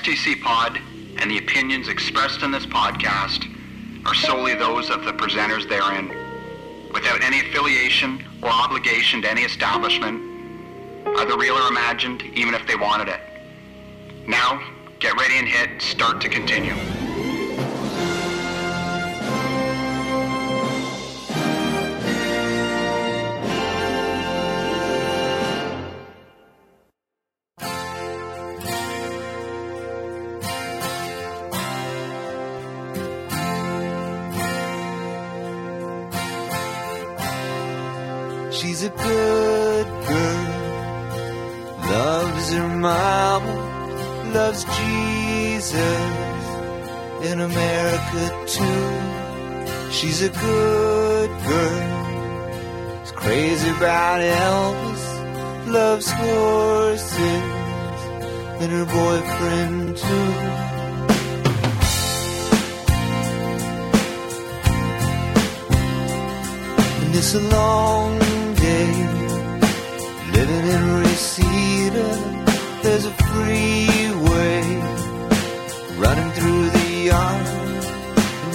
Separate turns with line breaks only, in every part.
STC Pod and the opinions expressed in this podcast are solely those of the presenters therein, without any affiliation or obligation to any establishment, either real or imagined, even if they wanted it. Now, get ready and hit start to continue.
She's a good girl, is crazy about Elvis, loves horses and her boyfriend too. And it's a long day living in Reseda. There's a freeway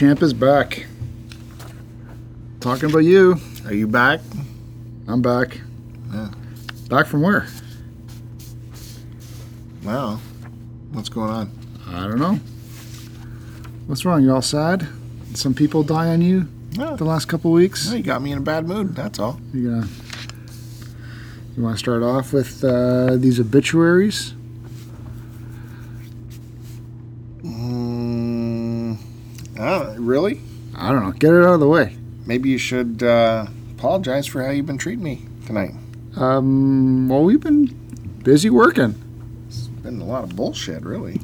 Champ is back. Talking about you.
Are you back?
I'm back.
Yeah.
Back from where?
Well, what's going on?
I don't know. What's wrong? You all sad? Did some people die on you
No,
the last couple weeks?
no, you got me in a bad mood. That's all.
You gonna? You want to start off with uh, these obituaries? Get it out of the way.
Maybe you should uh, apologize for how you've been treating me tonight.
Um, well, we've been busy working.
It's been a lot of bullshit, really.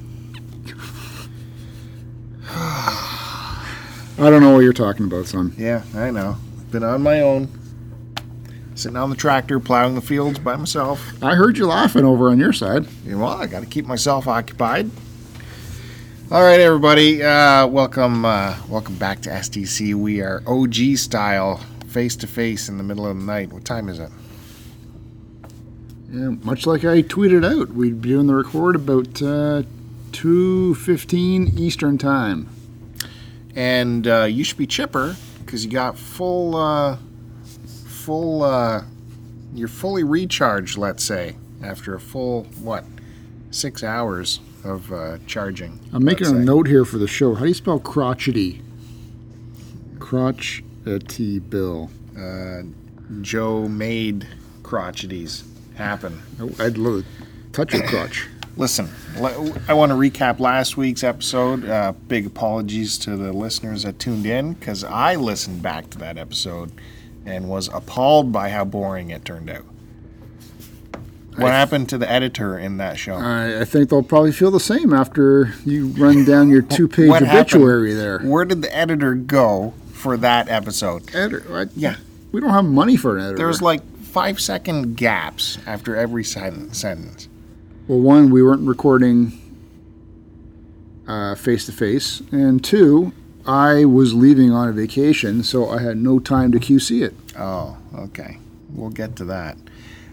I don't know what you're talking about, son.
Yeah, I know. Been on my own. Sitting on the tractor, plowing the fields by myself.
I heard you laughing over on your side.
Yeah, Well, I got to keep myself occupied. All right, everybody. Uh, welcome, uh, welcome back to STC. We are OG style, face to face in the middle of the night. What time is it?
Yeah, much like I tweeted out, we'd be doing the record about uh, 2.15 Eastern Time.
And uh, you should be chipper because you got full, uh, full. Uh, you're fully recharged. Let's say after a full what, six hours of uh, charging.
I'm making a
say.
note here for the show. How do you spell crotchety? Crotchety Bill.
Uh, Joe made crotcheties happen.
I'd love to touch your crotch.
Listen, I want to recap last week's episode. Uh, big apologies to the listeners that tuned in because I listened back to that episode and was appalled by how boring it turned out. What happened to the editor in that show?
I, I think they'll probably feel the same after you run down your two-page
What happened?
obituary there.
Where did the editor go for that episode?
Editor, I-
Yeah.
we don't have money for an editor.
There was like five second gaps after every sen- sentence.
well, one, we weren't recording face to face, and two, I was leaving on a vacation, so I had no time to QC it.
Oh, okay. We'll get to that.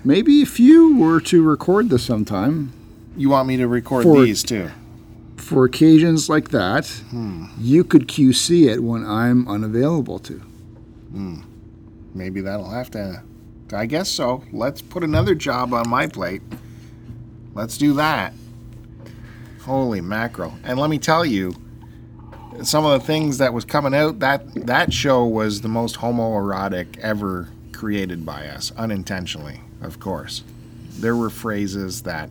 Maybe if you were to record this sometime
You want me to record
For-
these too?
for occasions like that,
Hmm.
you could QC it when I'm unavailable to.
Maybe that'll have to. I guess so. Let's put another job on my plate. Let's do that. Holy mackerel! And let me tell you, some of the things that was coming out that that show was the most homoerotic ever created by us, unintentionally, of course. There were phrases that,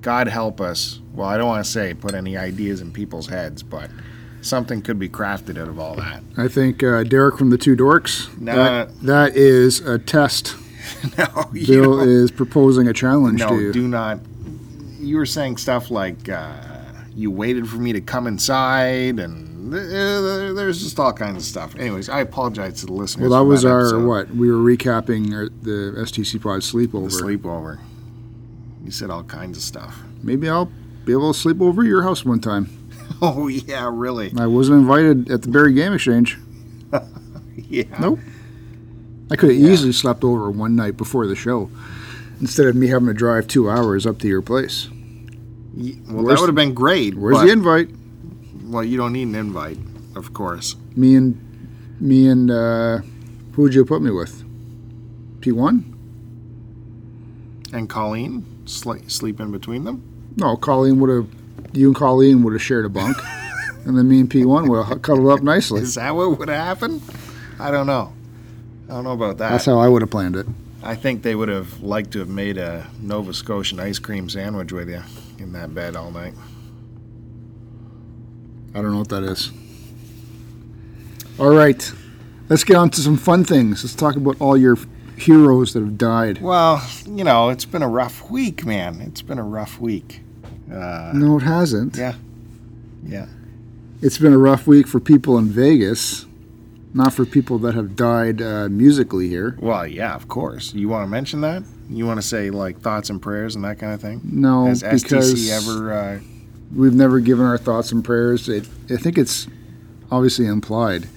God help us. Well, I don't want to say put any ideas in people's heads, but something could be crafted out of all that.
I think uh, Derek from the Two Dorks.
Nah.
That, that is a test.
no,
Bill is proposing a challenge
No,
to you.
do not. You were saying stuff like uh, you waited for me to come inside, and there's just all kinds of stuff. Anyways, I apologize to the listeners.
well, that was our
episode.
what? We were recapping our, the STC Pod
The
sleepover.
sleepover. You said all kinds of stuff.
Maybe I'll be able to sleep over your house one time.
Oh yeah, really?
I wasn't invited at the Barrie Game Exchange.
Yeah.
Nope. I could have easily slept over one night before the show instead of me having to drive two hours up to your place.
Ye- Well,
Where's
that would have been great.
Where's the invite?
Well, you don't need an invite, of course.
Me and me and uh, who would you put me with? P one?
And Colleen, sl- sleep in between them.
No, Colleen would have. You and Colleen would have shared a bunk, and then me and P one would have cuddled up nicely.
Is that what would have happened? I don't know. I don't know about that.
That's how I would have planned it.
I think they would have liked to have made a Nova Scotian ice cream sandwich with you in that bed all night.
I don't know what that is. All right, let's get on to some fun things. Let's talk about all your heroes that have died.
Well, you know, it's been a rough week, man. It's been a rough week. Uh,
No, it hasn't.
Yeah. yeah.
It's been a rough week for people in Vegas, not for people that have died uh, musically here.
Well, yeah, of course. You want to mention that? You want to say like thoughts and prayers and that kind of thing?
No,
Has
because
ever? Uh,
we've never given our thoughts and prayers. It, I think it's obviously implied.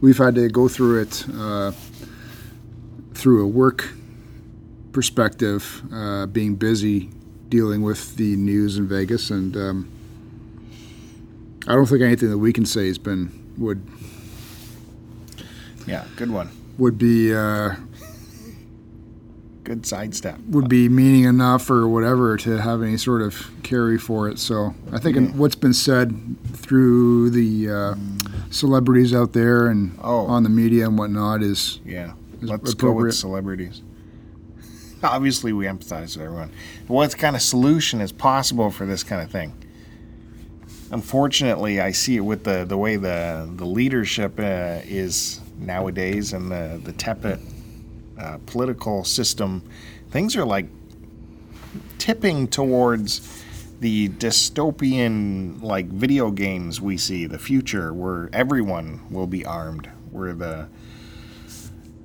We've had to go through it uh, through a work perspective, uh, being busy dealing with the news in Vegas, and um, I don't think anything that we can say has been would
yeah, good one.
would be uh,
Good sidestep.
would be meaning enough or whatever to have any sort of carry for it. So I think in what's been said through the uh, celebrities out there and
Oh.
on the media and whatnot is
Yeah.
is
Let's go with celebrities. Obviously, we empathize with everyone. What kind of solution is possible for this kind of thing? unfortunately, I see it with the, the way the the leadership uh, is nowadays and the the tepid uh, political system. Things are like tipping towards the dystopian like video games we see the future where everyone will be armed where the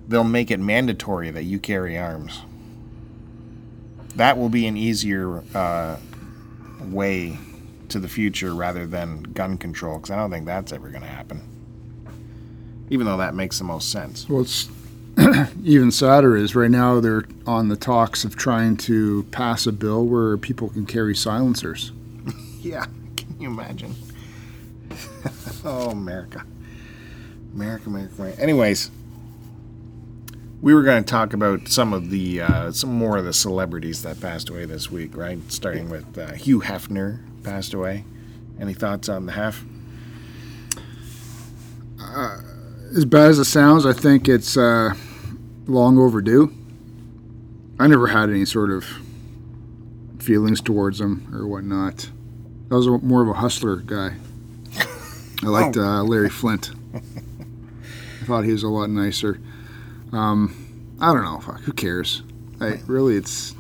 they'll make it mandatory that you carry arms. That will be an easier uh, way to the future rather than gun control because i don't think that's ever going to happen. Even though that makes the most sense.
Well, it's even sadder is right now they're on the talks of trying to pass a bill where people can carry silencers.
Yeah, can you imagine? oh, America. America, America, America. Anyways, we were going to talk about some of the, uh, some more of the celebrities that passed away this week, right? Starting with uh, Hugh Hefner passed away. Any thoughts on the Hef?
As bad as it sounds, I think it's uh, long overdue. I never had any sort of feelings towards him or whatnot. I was a- more of a hustler guy. I liked uh, Larry Flynt. I thought he was a lot nicer. Um, I don't know. Fuck, who cares? I, really, it's.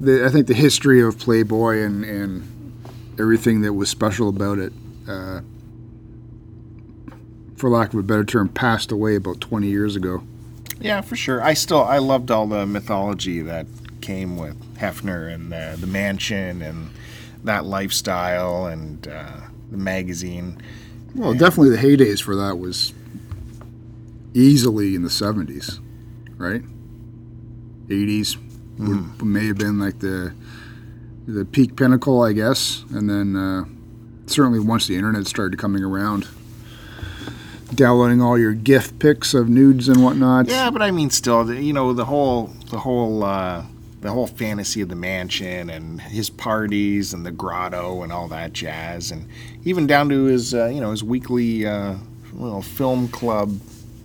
The, I think the history of Playboy and, and everything that was special about it, uh, for lack of a better term, passed away about 20 years ago.
Yeah, for sure. I still, I loved all the mythology that came with Hefner and uh, the mansion and that lifestyle and uh, the magazine.
Well, definitely the heydays for that was easily in the 70s, right? 80s would, may have been like the the peak pinnacle, I guess, and then uh, certainly once the internet started coming around, downloading all your GIF pics of nudes and whatnot.
Yeah, but I mean, still, you know, the whole, the whole, uh, the whole fantasy of the mansion and his parties and the grotto and all that jazz, and even down to his, uh, you know, his weekly uh, little film club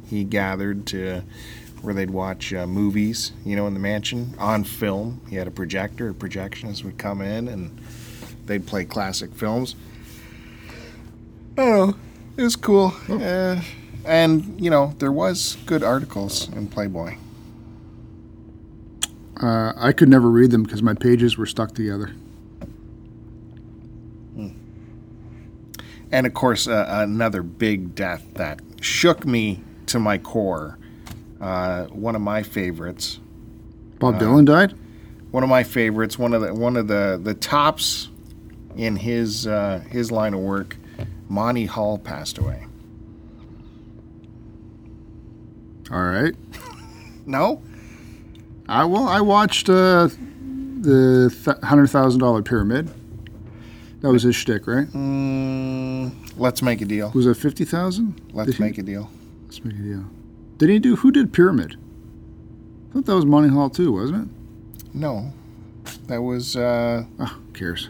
he gathered to where they'd watch uh, movies, you know, in the mansion on film. He had a projector. Projectionists would come in and they'd play classic films. I don't know. It was cool. Uh, and, you know, there was good articles in Playboy.
Uh, I could never read them because my pages were stuck together.
And of course, uh, another big death that shook me to my core. Uh, one of my favorites.
Bob Dylan died.
One of my favorites. One of the one of the the tops in his uh, his line of work. Monty Hall passed away.
All right.
No,
I well, I watched uh, the hundred thousand dollar pyramid. That was his shtick, right?
mm, let's make a deal.
Was it fifty thousand?
Let's make a deal.
Let's make a deal. Did he do? Who did Pyramid? I thought that was Monty Hall too, wasn't it?
No, that was uh,
Oh, who cares?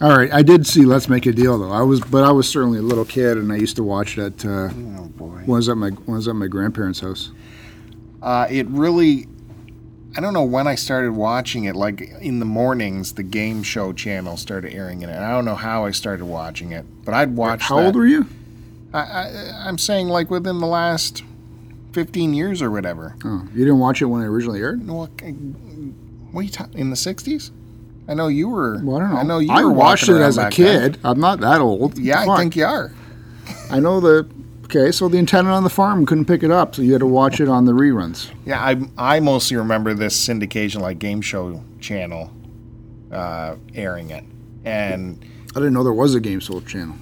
All right, I did see Let's Make a Deal though. I was, but I was certainly a little kid, and I used to watch that. Uh,
oh boy.
when I was at my when I was at my grandparents' house.
Uh, it really, I don't know when I started watching it. Like in the mornings, the game show channel started airing it. And I don't know how I started watching it, but I'd watch.
How
that.
old were you?
I, I, I'm saying like within the last 15 years or whatever.
Oh, you didn't watch it when it originally aired.
No, What, what are you talking? In the 60s? I know you were.
Well, I don't know.
I know you
I
were
watched it as a
back then.
kid. I'm not that old.
Yeah,
Fuck.
I think you are.
I know the. Okay, so the antenna on the farm couldn't pick it up, so you had to watch it on the reruns.
Yeah, I I mostly remember this syndication like game show channel uh, airing it, and
I didn't know there was a Game show channel.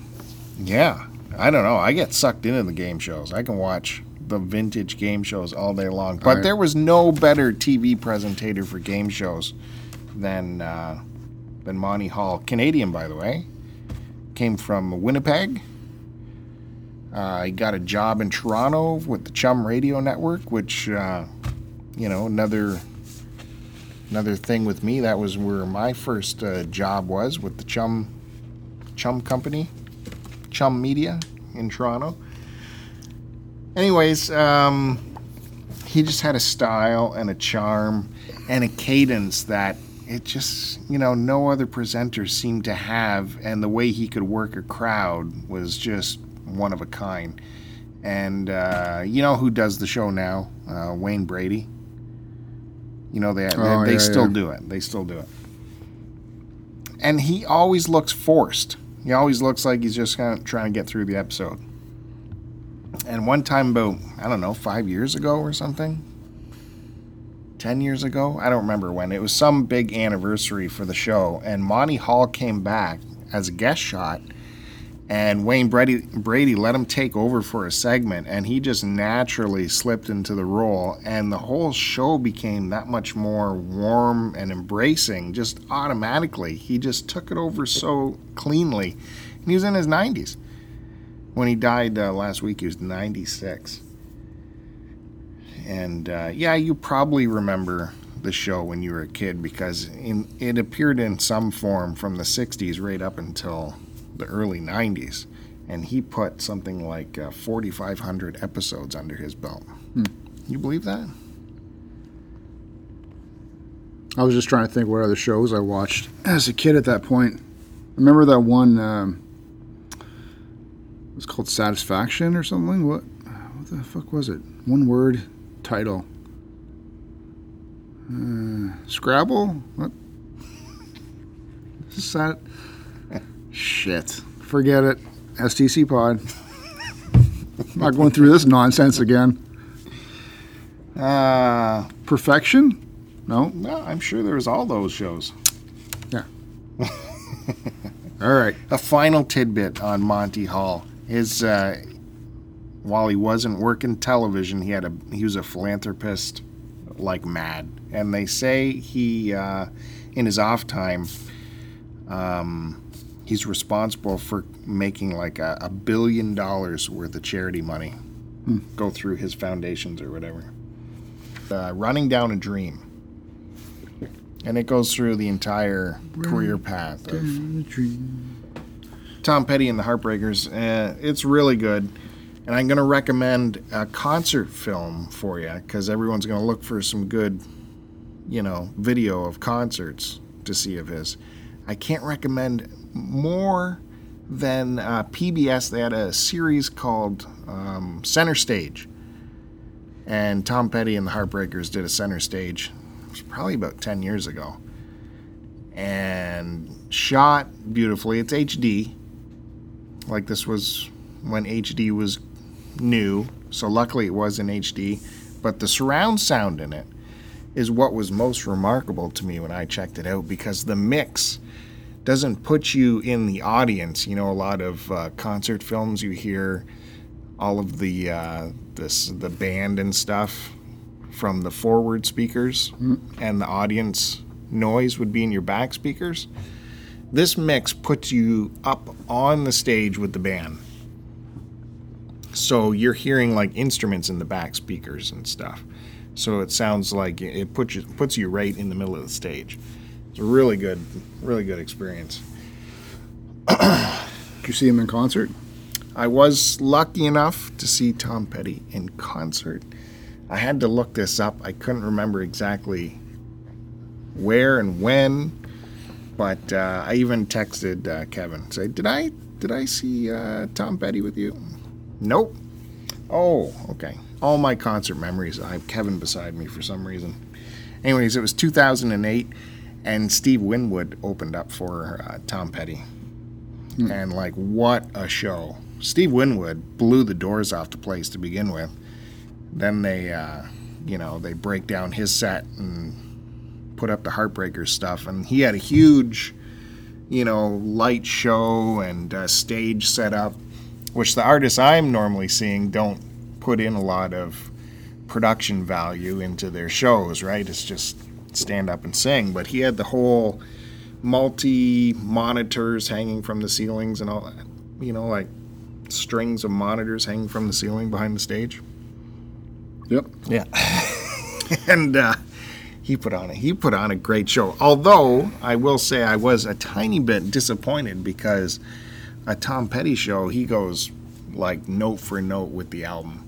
Yeah, I don't know. I get sucked into the game shows. I can watch the vintage game shows all day long. But
Right.
there was no better TV presentator for game shows than uh, than Monty Hall, Canadian by the way. Came from Winnipeg. Uh, he got a job in Toronto with the Chum Radio Network, which uh, you know another another thing with me. That was where my first uh, job was with the Chum Chum Company. Chum Media in Toronto. Anyways, um, he just had a style and a charm and a cadence that it just, you know, no other presenter seemed to have, and the way he could work a crowd was just one of a kind. And uh, you know who does the show now? Uh, Wayne Brady. You know they
Oh,
they, they
yeah,
still
yeah.
do it. They still do it. And he always looks forced. He always looks like he's just kind of trying to get through the episode. And one time about I don't know five years ago or something, ten years ago, I don't remember when. It was some big anniversary for the show, and Monty Hall came back as a guest shot and Wayne Brady, Brady let him take over for a segment, and he just naturally slipped into the role, and the whole show became that much more warm and embracing just automatically. He just took it over so cleanly, and he was in his 90s. When he died uh, last week, he was 96. And uh, yeah, you probably remember the show when you were a kid because in, it appeared in some form from the 60s right up until the early 90s and he put something like uh, 4500 episodes under his belt you believe that
I was just trying to think what other shows I watched as a kid at that point. Remember that one? Um, it was called Satisfaction or something. What? What the fuck was it? One word title. Uh, Scrabble. What? Sat. Shit. Forget it. STC Pod. Not going through this nonsense again.
uh
Perfection? No.
no i'm sure there's all those shows Yeah.
All right.
a final tidbit on monty hall his uh while he wasn't working television he had a he was a philanthropist like mad and they say he uh in his off time um he's responsible for making like a, a billion dollars worth of charity money go through his foundations or whatever uh, running down a dream and it goes through the entire career path of Tom Petty and the Heartbreakers. Uh, it's really good. And I'm going to recommend a concert film for you because everyone's going to look for some good, you know, video of concerts to see of his. I can't recommend more than uh, PBS. They had a series called um, Center Stage. And Tom Petty and the Heartbreakers did a center stage. It was probably about 10 years ago. And shot beautifully. It's HD. Like this was when HD was new. So luckily it was in HD. But the surround sound in it is what was most remarkable to me when I checked it out because the mix doesn't put you in the audience. You know, a lot of uh, concert films you hear all of the uh, this the band and stuff from the forward speakers and the audience noise would be in your back speakers. This mix puts you up on the stage with the band. So you're hearing like instruments in the back speakers and stuff. So it sounds like it puts you puts you right in the middle of the stage. It's a really good, really good experience.
Did you see him in concert?
I was lucky enough to see Tom Petty in concert. I had to look this up. I couldn't remember exactly where and when, but uh, I even texted uh, Kevin. Say, did I did I see uh, Tom Petty with you? Nope. Oh, okay. All my concert memories. I have Kevin beside me for some reason. Anyways, it was 2008, and Steve Winwood opened up for uh, Tom Petty. And like, what a show! Steve Winwood blew the doors off the place to begin with. Then they, uh, you know, they break down his set and put up the Heartbreakers stuff, and he had a huge, you know, light show and uh, stage setup, which the artists I'm normally seeing don't put in a lot of production value into their shows, right? It's just stand up and sing. But he had the whole multi monitors hanging from the ceilings and all that, you know, like strings of monitors hanging from the ceiling behind the stage.
Yep.
Yeah. and uh, he put on a he put on a great show. Although I will say I was a tiny bit disappointed because a Tom Petty show he goes like note for note with the album.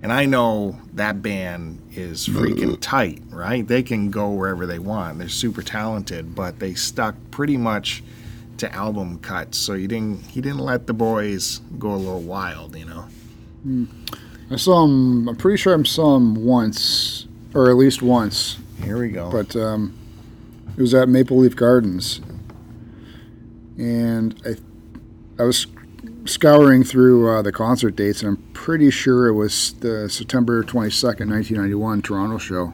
And I know that band is freaking tight, right? They can go wherever they want. They're super talented, but they stuck pretty much to album cuts. So he didn't he didn't let the boys go a little wild, you know.
I saw him. I'm pretty sure I saw him once, or at least once.
Here we go.
But um, it was at Maple Leaf Gardens, and I, I was scouring through uh, the concert dates, and I'm pretty sure it was the September 22nd, 1991 Toronto show.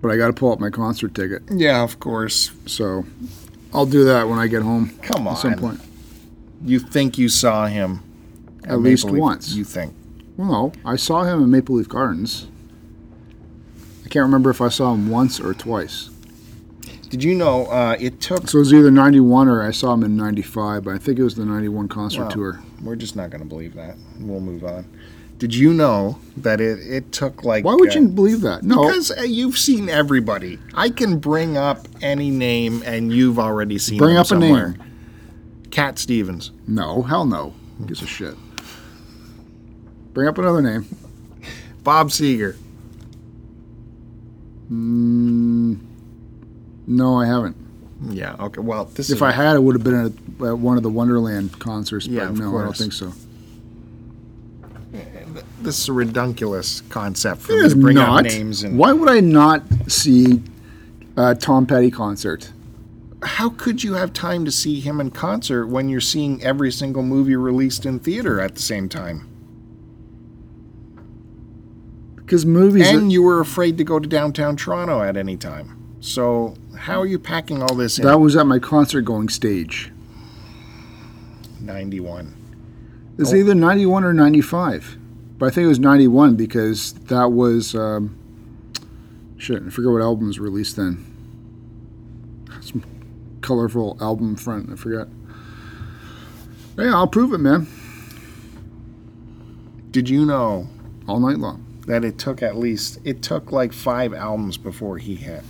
But I got to pull up my concert ticket,
yeah, of course.
so I'll do that when I get home
Come on.
at some point.
You think you saw him
At least
Maple Leaf-
once.
You think.
Well, no, I saw him in Maple Leaf Gardens. I can't remember if I saw him once or twice.
Did you know uh, it took
So it was either 91 or I saw him in 95, but I think it was the 91 concert
Wow.
tour.
We're just not going to believe that. We'll move on. Did you know that it, it took like.
Why would
uh,
you believe that? No.
Because uh, you've seen everybody. I can bring up any name and you've already seen
Bring up a name.
Cat Stevens.
No, hell no. Who gives a shit? Bring up another name.
Bob Seger.
Mm, no, I haven't.
Yeah, okay. Well, this
If
is.
I had, it would have been at, at one of the Wonderland concerts,
Yeah,
but no, I don't think so.
Eh, eh, this is a redunculous concept for
It
me
is
to bring
not.
up names. and
Why would I not see a Tom Petty concert?
How could you have time to see him in concert when you're seeing every single movie released in theater at the same time?
Because movies.
And you were afraid to go to downtown Toronto at any time. So how are you packing all this in?
that was at my concert going stage.
91.
It's
Oh.
either 91 or 95. But I think it was 91 because that was. Um, shit, I forget what album was released then. Some colorful album front, I forgot. Yeah, I'll prove it, man.
Did you know
All night long.
that it took at least it took like 5 albums before he hit?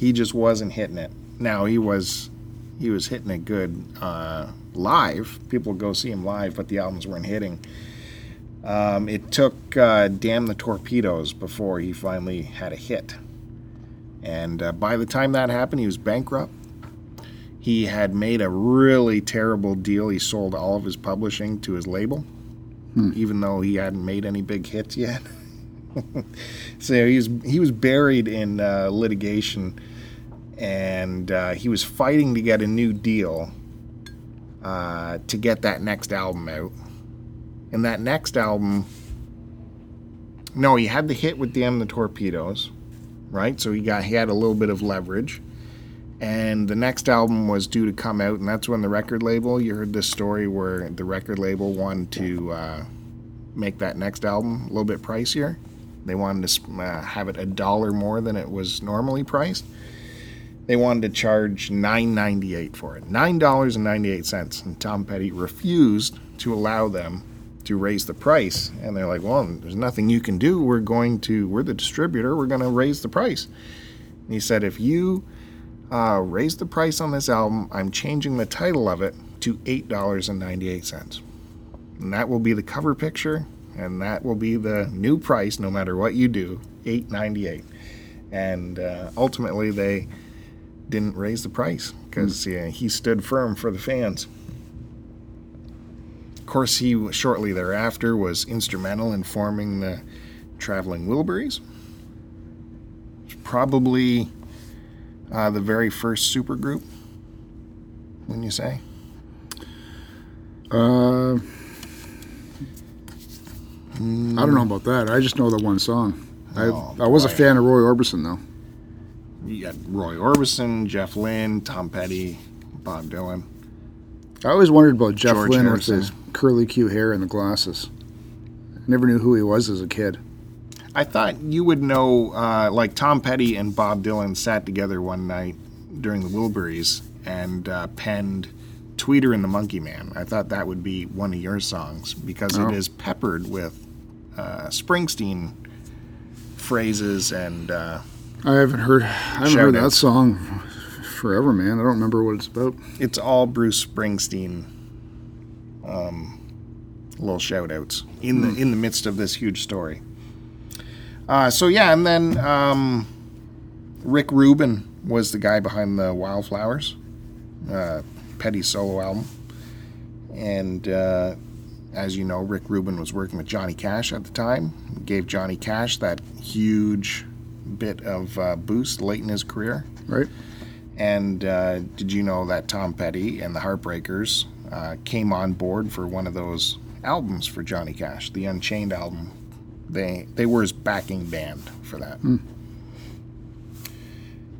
He just wasn't hitting it. Now he was he was hitting it good uh, live. People go see him live, but the albums weren't hitting. Um, it took uh, "Damn the Torpedoes" before he finally had a hit, and uh, by the time that happened, he was bankrupt. He had made a really terrible deal. He sold all of his publishing to his label, even though he hadn't made any big hits yet. so he was he was buried in uh, litigation, and uh, he was fighting to get a new deal uh, to get that next album out. And that next album, no, he had the hit with "Damn the Torpedoes," right? So he got he had a little bit of leverage. And the next album was due to come out, and that's when the record label. You heard this story where the record label wanted to uh, make that next album a little bit pricier. They wanted to uh, have it a dollar more than it was normally priced. They wanted to charge nine ninety eight for it, nine dollars and Tom Petty refused to allow them to raise the price. And they're like, "Well, there's nothing you can do. We're going to, we're the distributor. We're going to raise the price." And he said, "If you uh, raise the price on this album, I'm changing the title of it to eight dollars and ninety eight cents, and that will be the cover picture." And that will be the new price, no matter what you do, eight ninety eight. And uh, ultimately, they didn't raise the price because yeah, he stood firm for the fans. Of course, he shortly thereafter was instrumental in forming the Traveling Wilburys. Probably uh, the very first supergroup, wouldn't you say?
Uh, I don't know about that. I just know the one song.
Oh,
I, I was a fan of Roy Orbison, though.
You got Roy Orbison, Jeff Lynne, Tom Petty, Bob Dylan.
I always wondered about Jeff
George
Lynne
Harrison.
with his curly Q hair and the glasses. I never knew who he was as a kid.
I thought you would know, uh, like Tom Petty and Bob Dylan sat together one night during the Wilburys and uh, penned Tweeter and the Monkey Man. I thought that would be one of your songs because
Oh.
it is peppered with uh, Springsteen phrases and uh,
I haven't heard. I haven't heard that song forever, man. I don't remember what it's about.
it's all Bruce Springsteen um, little shout outs in the in the midst of this huge story. Uh, so yeah, and then um, Rick Rubin was the guy behind the Wildflowers, uh, Petty solo album, and uh, as you know, Rick Rubin was working with Johnny Cash at the time. Gave Johnny Cash that huge bit of uh, boost late in his career.
Right.
And uh, did you know that Tom Petty and the Heartbreakers uh, came on board for one of those albums for Johnny Cash, the Unchained album? They they were his backing band for that.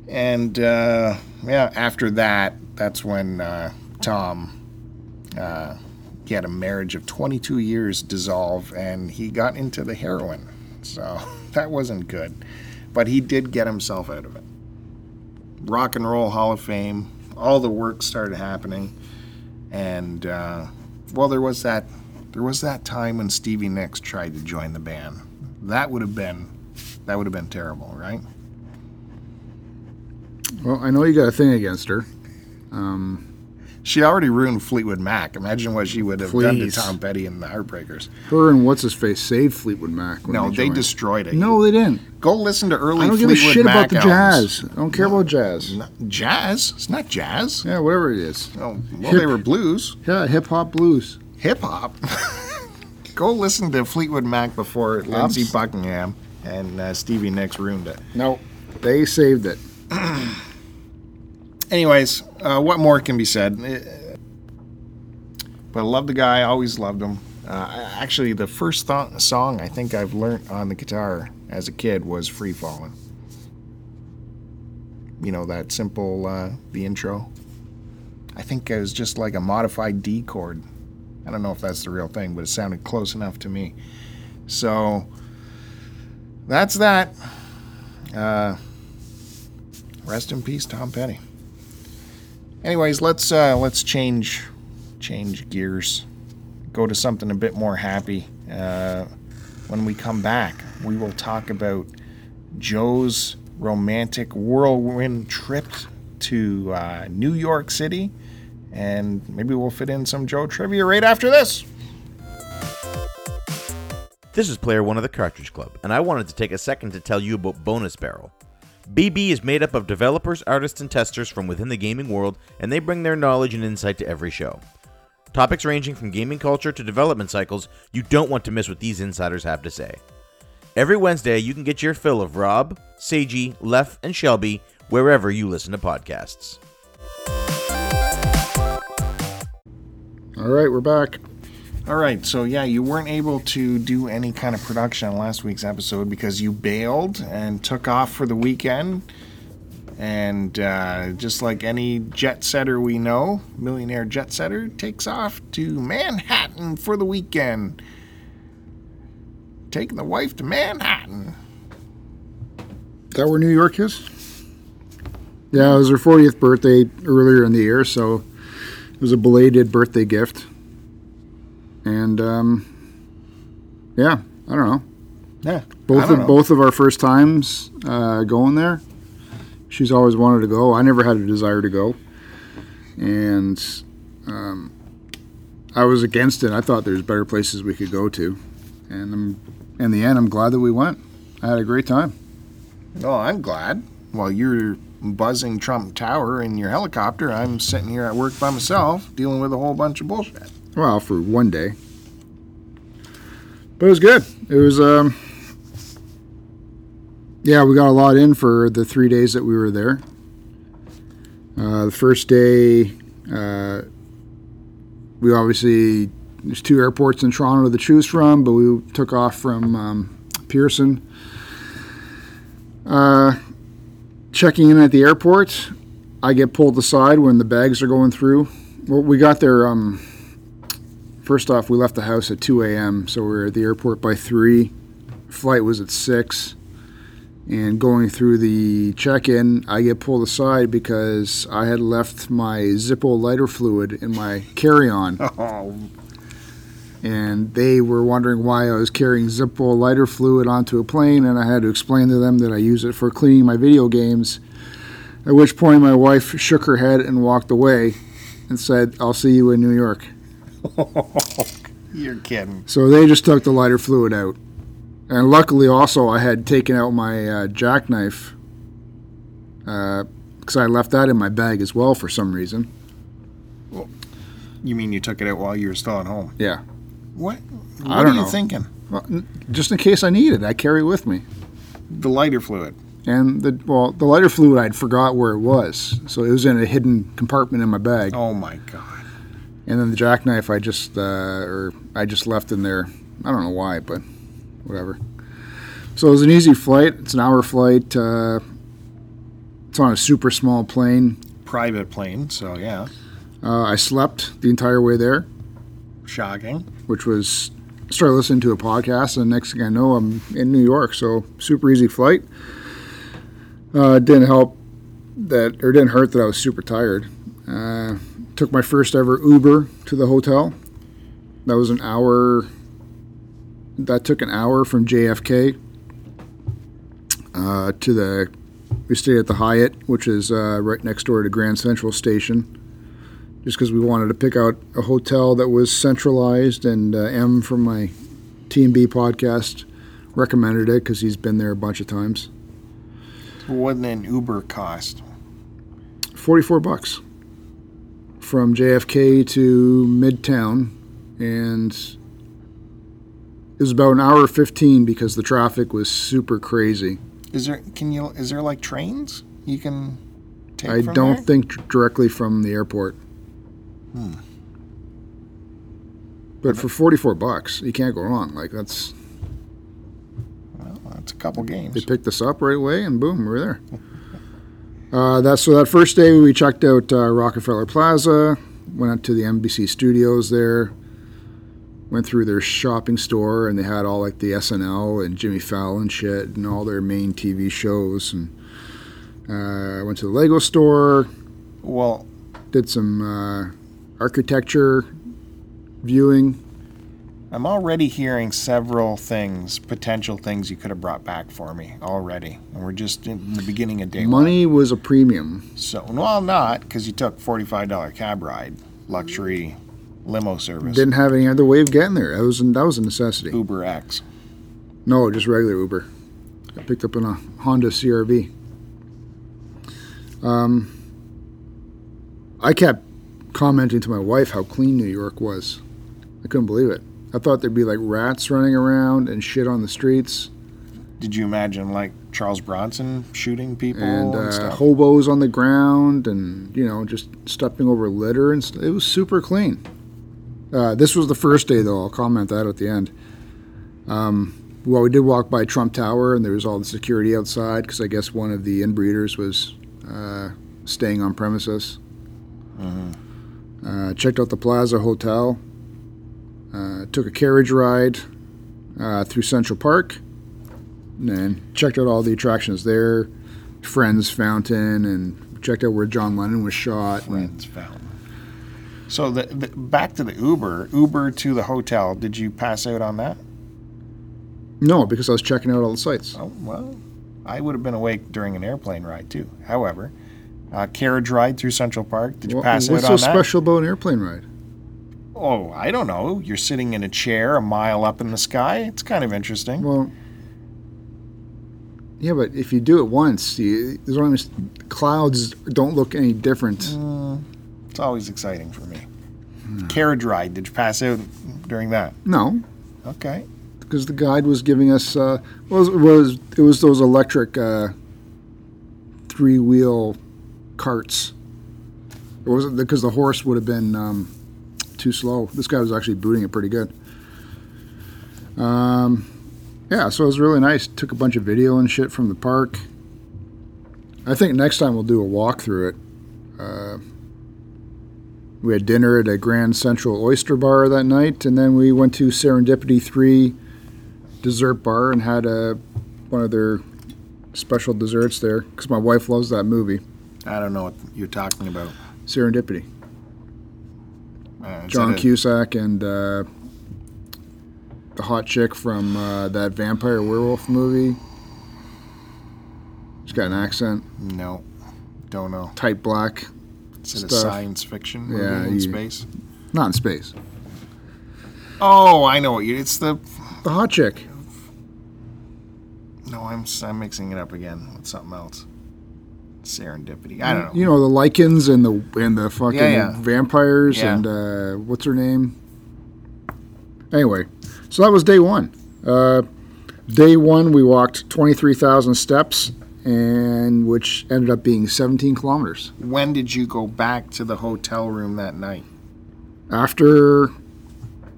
And uh, yeah, after that, that's when uh, Tom uh, he had a marriage of 22 years dissolve, and he got into the heroin. So that wasn't good, but he did get himself out of it. Rock and Roll Hall of Fame, all the work started happening, and uh, well, there was that there was that time when Stevie Nicks tried to join the band. That would have been that would have been terrible, right?
Well, I know you got a thing against her.
She already ruined Fleetwood Mac. Imagine what she would have done to Tom Petty and the Heartbreakers.
Her and what's his face saved Fleetwood Mac. when
No, they
joined.
destroyed it.
No, they didn't.
Go listen to early
I don't
Fleetwood
give a shit
Mac
about the
albums.
jazz. I don't care about jazz.
Jazz? It's not jazz.
Yeah, whatever it is.
Oh, well, they were blues,
Yeah, hip hop blues.
hip hop. Go listen to Fleetwood Mac before Lindsey
Abs-
Buckingham and uh, Stevie Nicks ruined it.
No, they saved it.
Anyways, uh, what more can be said? Uh, But I love the guy. Always loved him. Uh, actually, the first th- song I think I've learned on the guitar as a kid was "Free Falling." You know that simple, uh, the intro. I think it was just like a modified D chord. I don't know if that's the real thing, but it sounded close enough to me. So that's that. Uh, rest in peace, Tom Petty. Anyways, let's uh, let's change change gears. Go to something a bit more happy. Uh, when we come back, we will talk about Joe's romantic whirlwind trip to uh, New York City, and maybe we'll fit in some Joe trivia right after this.
This is Player One of the Cartridge Club, and I wanted to take a second to tell you about Bonus Barrel. BB is made up of developers, artists, and testers from within the gaming world, and they bring their knowledge and insight to every show. Topics ranging from gaming culture to development cycles, you don't want to miss what these insiders have to say. Every Wednesday, you can get your fill of Rob, Seiji, Lef, and Shelby wherever you listen to podcasts.
All right, we're back.
All right, so yeah, you weren't able to do any kind of production on last week's episode because you bailed and took off for the weekend. And uh, just like any jet setter we know, millionaire jet setter takes off to Manhattan for the weekend. Taking the wife to Manhattan.
that where New York is? Yeah, it was her 40th birthday earlier in the year, so it was a belated birthday gift. And um, yeah, I don't know.
Yeah,
Both of
know.
both of our first times uh, going there. She's always wanted to go. I never had a desire to go, and um, I was against it. I thought there's better places we could go to, and I'm, in the end, I'm glad that we went. I had a great time.
Oh, I'm glad. While you're buzzing Trump Tower in your helicopter, I'm sitting here at work by myself dealing with a whole bunch of bullshit.
Well, for one day. But it was good. It was, um, yeah, we got a lot in for the three days that we were there. Uh, the first day, uh, we obviously, there's two airports in Toronto to choose from, but we took off from um, Pearson. Uh, checking in at the airport, I get pulled aside when the bags are going through. Well, we got there. Um, first off, we left the house at 2 a.m., so we were at the airport by 3. Flight was at 6. And going through the check in, I get pulled aside because I had left my Zippo lighter fluid in my carry on.
Oh,
and they were wondering why I was carrying Zippo lighter fluid onto a plane, and I had to explain to them that I use it for cleaning my video games. At which point, my wife shook her head and walked away and said, I'll see you in New York.
You're kidding.
So they just took the lighter fluid out. And luckily, also, I had taken out my uh, jackknife because I left that in my bag as well for some reason.
Well, You mean you took it out while you were still at home?
Yeah.
What? What
I
are
don't
you
know.
thinking?
Well, n- just in case I need it, I carry it with me.
The lighter fluid.
And the well, the lighter fluid I'd forgot where it was, so it was in a hidden compartment in my bag.
Oh my god.
And then the jackknife I just uh, or I just left in there. I don't know why, but whatever. So it was an easy flight. It's an hour flight. Uh, it's on a super small plane.
Private plane, so yeah.
Uh, I slept the entire way there,
Shocking.
which was started listening to a podcast, and next thing I know, I'm in New York. So super easy flight. Uh, it didn't help that, or didn't hurt that I was super tired. Took my first ever Uber to the hotel. That was an hour. That took an hour from JFK uh, to the. We stayed at the Hyatt, which is uh, right next door to Grand Central Station just because we wanted to pick out a hotel that was centralized. And uh, M from my T&B podcast recommended it because he's been there a bunch of times.
What did an Uber cost?
44 bucks from JFK to Midtown. And it was about an hour 15 because the traffic was super crazy.
Is there can you is there like trains you can take
I don't
there?
think directly from the airport. Hmm. But for 44 bucks, you can't go wrong. Like that's
Well, that's a couple games.
They picked us up right away, and boom, we're there. Uh, that's so. That first day, we checked out uh, Rockefeller Plaza, went out to the NBC studios there, went through their shopping store, and they had all like the SNL and Jimmy Fallon shit and all their main TV shows. And uh, went to the Lego store,
Well,
did some uh, architecture viewing.
I'm already hearing several things, potential things you could have brought back for me already, and we're just in the beginning of day one.
Money was a premium.
So, well, not because you took forty-five dollar cab ride, luxury limo service,
Didn't have any other way of getting there. That was that was a necessity.
Uber X.
No, just regular Uber. I picked up in a Honda CRV. Um, I kept commenting to my wife how clean New York was. I couldn't believe it. I thought there'd be like rats running around and shit on the streets
Did you imagine like Charles Bronson shooting people
and
and,
uh, hobos on the ground and you know just stepping over litter and st- it was super clean. Uh, this was the first day though. I'll comment that at the end. Um, well, we did walk by Trump Tower and there was all the security outside because I guess one of the inbreeders was uh, staying on premises. Uh, checked out the Plaza Hotel. Uh, took a carriage ride uh, through Central Park. And then checked out all the attractions there. Friends Fountain and checked out where John Lennon was shot. and-
Friends found. So the, the back to the Uber, Uber to the hotel. Did you pass out on that?
no, because I was checking out all the sites.
Oh well, I would have been awake during an airplane ride too. However, uh, carriage ride through Central Park. Did you
Well,
pass out
so
on that?
What's so special about an airplane ride?
Oh, I don't know. You're sitting in a chair a mile up in the sky. It's kind of interesting.
Well, yeah, but if you do it once, you, there's only clouds don't look any different.
Mm, it's always exciting for me. Carriage ride. Did you pass out during that?
No,
Okay.
because the guide was giving us uh, was was it was those electric uh, three wheel carts. It wasn't because the horse would have been um, too slow. This guy was actually booting it pretty good. Um, yeah, so it was really nice. Took a bunch of video and shit from the park. I think next time we'll do a walk through it. Uh, we had dinner at a Grand Central Oyster Bar that night, and then we went to Serendipity Three dessert bar and had a one of their special desserts there because my wife loves that movie,
I don't know what you're talking about.
Serendipity.
Uh,
John Cusack and uh, the hot chick from uh, that vampire werewolf movie. She's got an accent,
No, don't know.
tight black,
Is it a science fiction movie
Yeah,
in
you-
space?
not in space.
Oh, I know what you. It's the.
The hot chick.
No, I'm I'm mixing it up again with something else. Serendipity. I don't know.
You know the Lycans and the and the fucking
Yeah, yeah.
vampires
Yeah.
and uh, what's her name? Anyway, so that was day one. Uh, day one, we walked twenty three thousand steps, and which ended up being seventeen kilometers.
When did you go back to the hotel room that night?
After,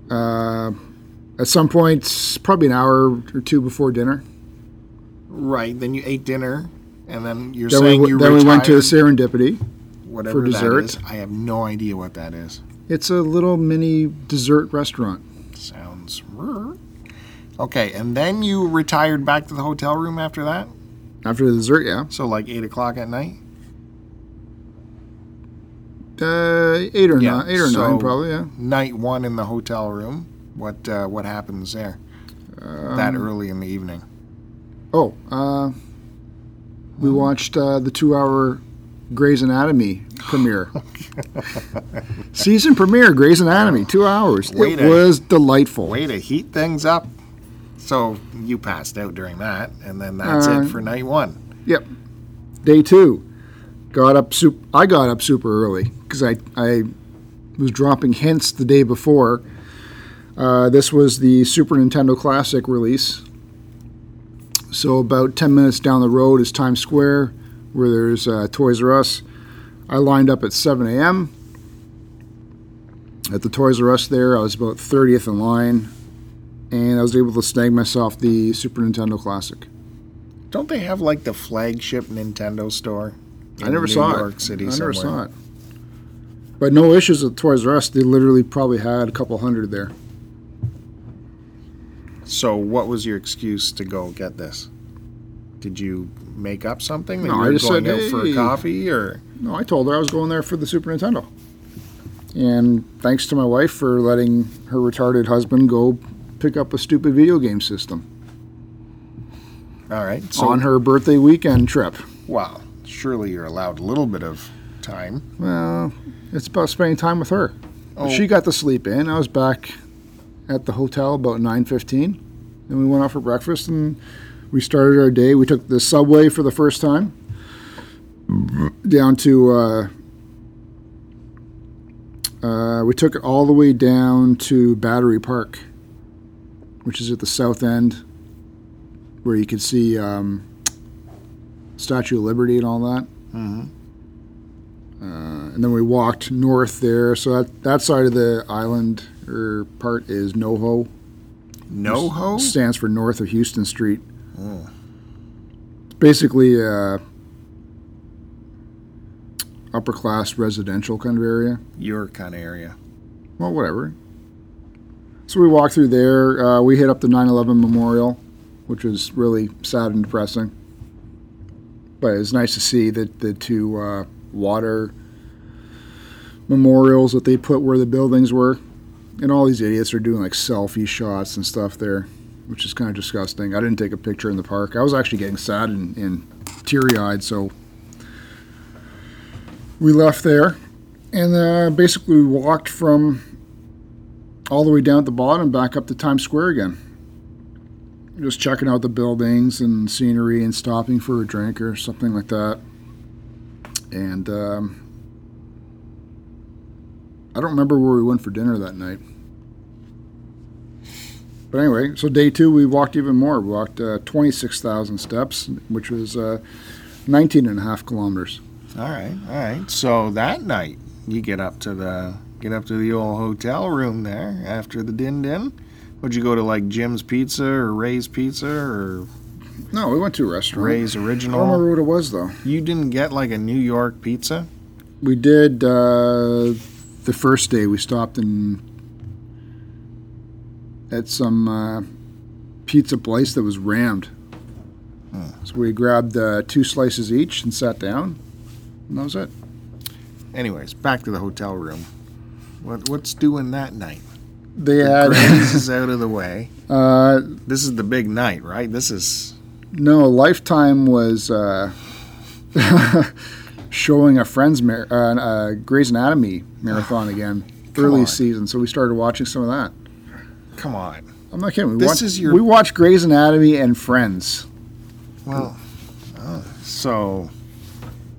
uh, at some point, probably an hour or two before dinner,
Right. Then you ate dinner, and then you're
then
saying
we
you
then we went to
retired,
Serendipity.
whatever that
dessert.
is. I have no idea what that is.
It's a little mini dessert restaurant.
Sounds. Okay, and then you retired back to the hotel room after that.
After the dessert, yeah,
So like eight o'clock at night.
uh, eight or
Yeah,
nine, eight or
so-
nine, probably, yeah.
Night one in the hotel room. What uh, what happens there? that early in the evening.
Oh, uh, we watched uh, the two-hour Grey's Anatomy premiere. Season premiere, Grey's Anatomy, two hours.
Wait
it
a-
was delightful.
Way to heat things up. So you passed out during that, and then that's
Uh,
it for night one.
Yep. Day two, got up. I got up super early because I I was dropping hints the day before. Uh, this was the Super Nintendo Classic release. So about ten minutes down the road is Times Square, where there's uh, Toys R Us. I lined up at 7 a.m. at the Toys R Us there. I was about 30th in line, and I was able to snag myself the Super Nintendo Classic.
Don't they have like the flagship Nintendo store?
I never
New
saw
York
it.
City
I
somewhere?
never saw it. But no issues with Toys R Us. They literally probably had a couple hundred there.
So what was your excuse to go get this? Did you make up something that
No,
you
I just
going
said,
out for a coffee or
No, I told her I was going there for the Super Nintendo. And thanks to my wife for letting her retarded husband go pick up a stupid video game system
all right. So
on her birthday weekend trip.
wow, surely you're allowed a little bit of time.
Well, it's about spending time with her.
Oh.
She got to sleep in. I was back at the hotel about 9:15, and we went out for breakfast and we started our day. We took the subway for the first time down to. Uh, uh, we took it all the way down to Battery Park, which is at the south end, where you could see um, Statue of Liberty and all that and then we walked north there. So that that side of the island or part is NoHo.
NoHo?
stands for north of Houston Street. It's basically a upper class residential kind of area.
Your kind of area.
Well, whatever. So we walked through there. Uh, we hit up the 9/11 memorial, which was really sad and depressing. But it was nice to see that the two uh, water memorials that they put where the buildings were, and all these idiots are doing like selfie shots and stuff there, which is kind of disgusting. I didn't take a picture in the park. I was actually getting sad and, and teary-eyed, so we left there and uh, basically we walked from all the way down at the bottom back up to Times Square again. Just checking out the buildings and scenery and stopping for a drink or something like that. And um, I don't remember where we went for dinner that night. But anyway, so day two, we walked even more. We walked uh, 26,000 steps, which was uh, 19 and a half kilometers.
All right, all right. So that night, you get up to the get up to the old hotel room there after the din din. Would you go to like Jim's Pizza or Ray's Pizza or
No, we went to a restaurant.
Ray's original.
I don't remember what it was, though.
You didn't get like a New York pizza?
We did uh, the first day. We stopped in at some uh, pizza place that was rammed. So we grabbed uh, two slices each and sat down, and that was it.
Anyways, back to the hotel room. What what's doing that night?
They
The
had
is out of the way.
uh,
This is the big night, right? This is
no Lifetime was uh, showing a Friends mar- uh, uh, Grey's Anatomy marathon again, early
on.
season. So we started watching some of that.
Come on.
I'm not kidding. We
This
watch,
is your-
We watch Grey's Anatomy and Friends.
Well, oh, so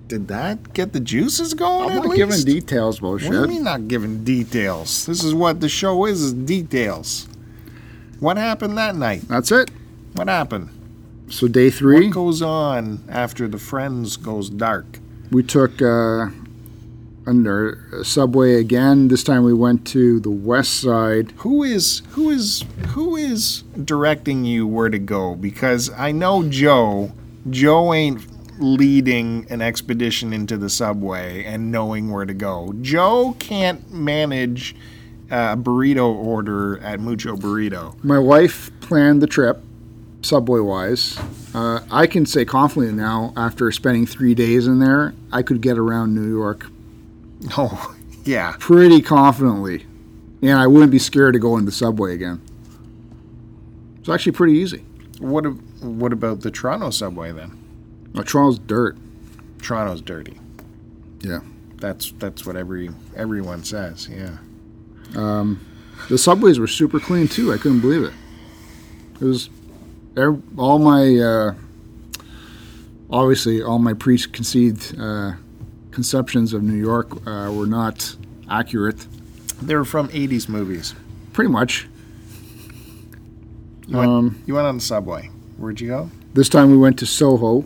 did that get the juices going?
I'm not giving details about
What do you mean not giving details? This is what the show is: is details. What happened that night?
That's it.
What happened?
So day three,
What goes on after the friends goes dark?
We took uh, under a subway again. This time we went to the west side.
Who is who is who is directing you where to go? Because I know Joe. Joe ain't leading an expedition into the subway and knowing where to go. Joe can't manage a burrito order at Mucho Burrito.
My wife planned the trip, subway wise. Uh, I can say confidently now, after spending three days in there, I could get around New York
Oh, yeah.
pretty confidently, and I wouldn't be scared to go in the subway again. It's actually pretty easy.
What what about the Toronto subway then?
Uh, Toronto's dirt.
Toronto's dirty.
Yeah.
That's that's what every everyone says. Yeah.
The subways were super clean too. I couldn't believe it. It was all my uh, obviously all my preconceived uh, conceptions of New York uh, were not accurate.
They were from 80s movies.
Pretty much.
You went,
Um,
you went on the subway. Where'd you go?
This time we went to Soho,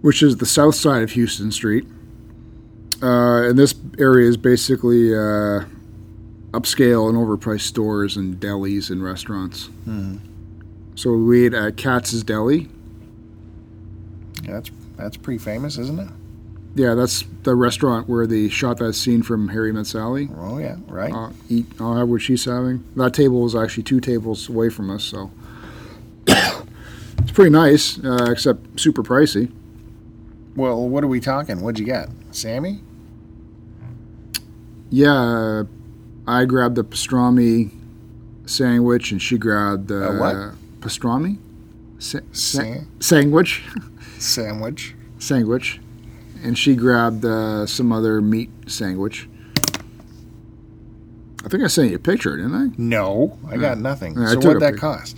which is the south side of Houston Street. Uh, and this area is basically uh, upscale and overpriced stores and delis and restaurants. So we ate at Katz's Deli.
Yeah, that's that's pretty famous, isn't it?
Yeah, that's the restaurant where they shot that scene from Harry Met Sally.
Oh yeah, right.
I'll eat. I'll have what she's having. That table was actually two tables away from us, so it's pretty nice, uh, except super pricey.
well, what are we talking? What'd you get, Sammy?
Yeah, I grabbed the pastrami sandwich, and she grabbed the
what?
pastrami Sa- sa-
Sa-
sandwich,
sandwich.
sandwich, and she grabbed uh, some other meat sandwich. I think I sent you a picture, didn't I?
No, I got nothing.
Yeah, I
so
took a
that
pic-
cost?